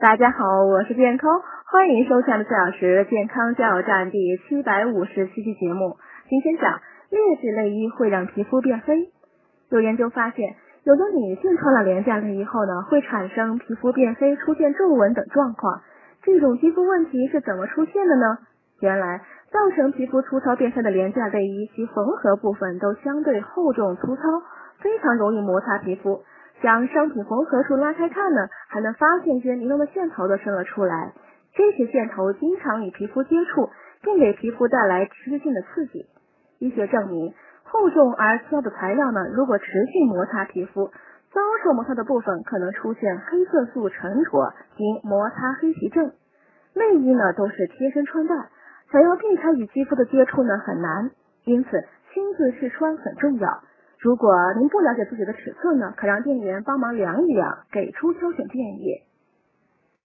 大家好，我是健康，欢迎收看的四小时健康加油站第七百五十七期节目。今天讲劣质内衣会让皮肤变黑。有研究发现，有的女性穿了廉价内衣后呢，会产生皮肤变黑、出现皱纹等状况。这种肌肤问题是怎么出现的呢？原来，造成皮肤粗糙变黑的廉价内衣，其缝合部分都相对厚重粗糙，非常容易摩擦皮肤。将商品缝合处拉开看呢，还能发现些尼龙的线头都伸了出来。这些线头经常与皮肤接触，并给皮肤带来持续性的刺激。医学证明，厚重而粗糙的材料呢，如果持续摩擦皮肤，遭受摩擦的部分可能出现黑色素沉着及摩擦黑皮症。内衣呢都是贴身穿戴，想要避开与肌肤的接触呢很难，因此亲自试穿很重要。如果您不了解自己的尺寸呢，可让店员帮忙量一量，给出挑选建议。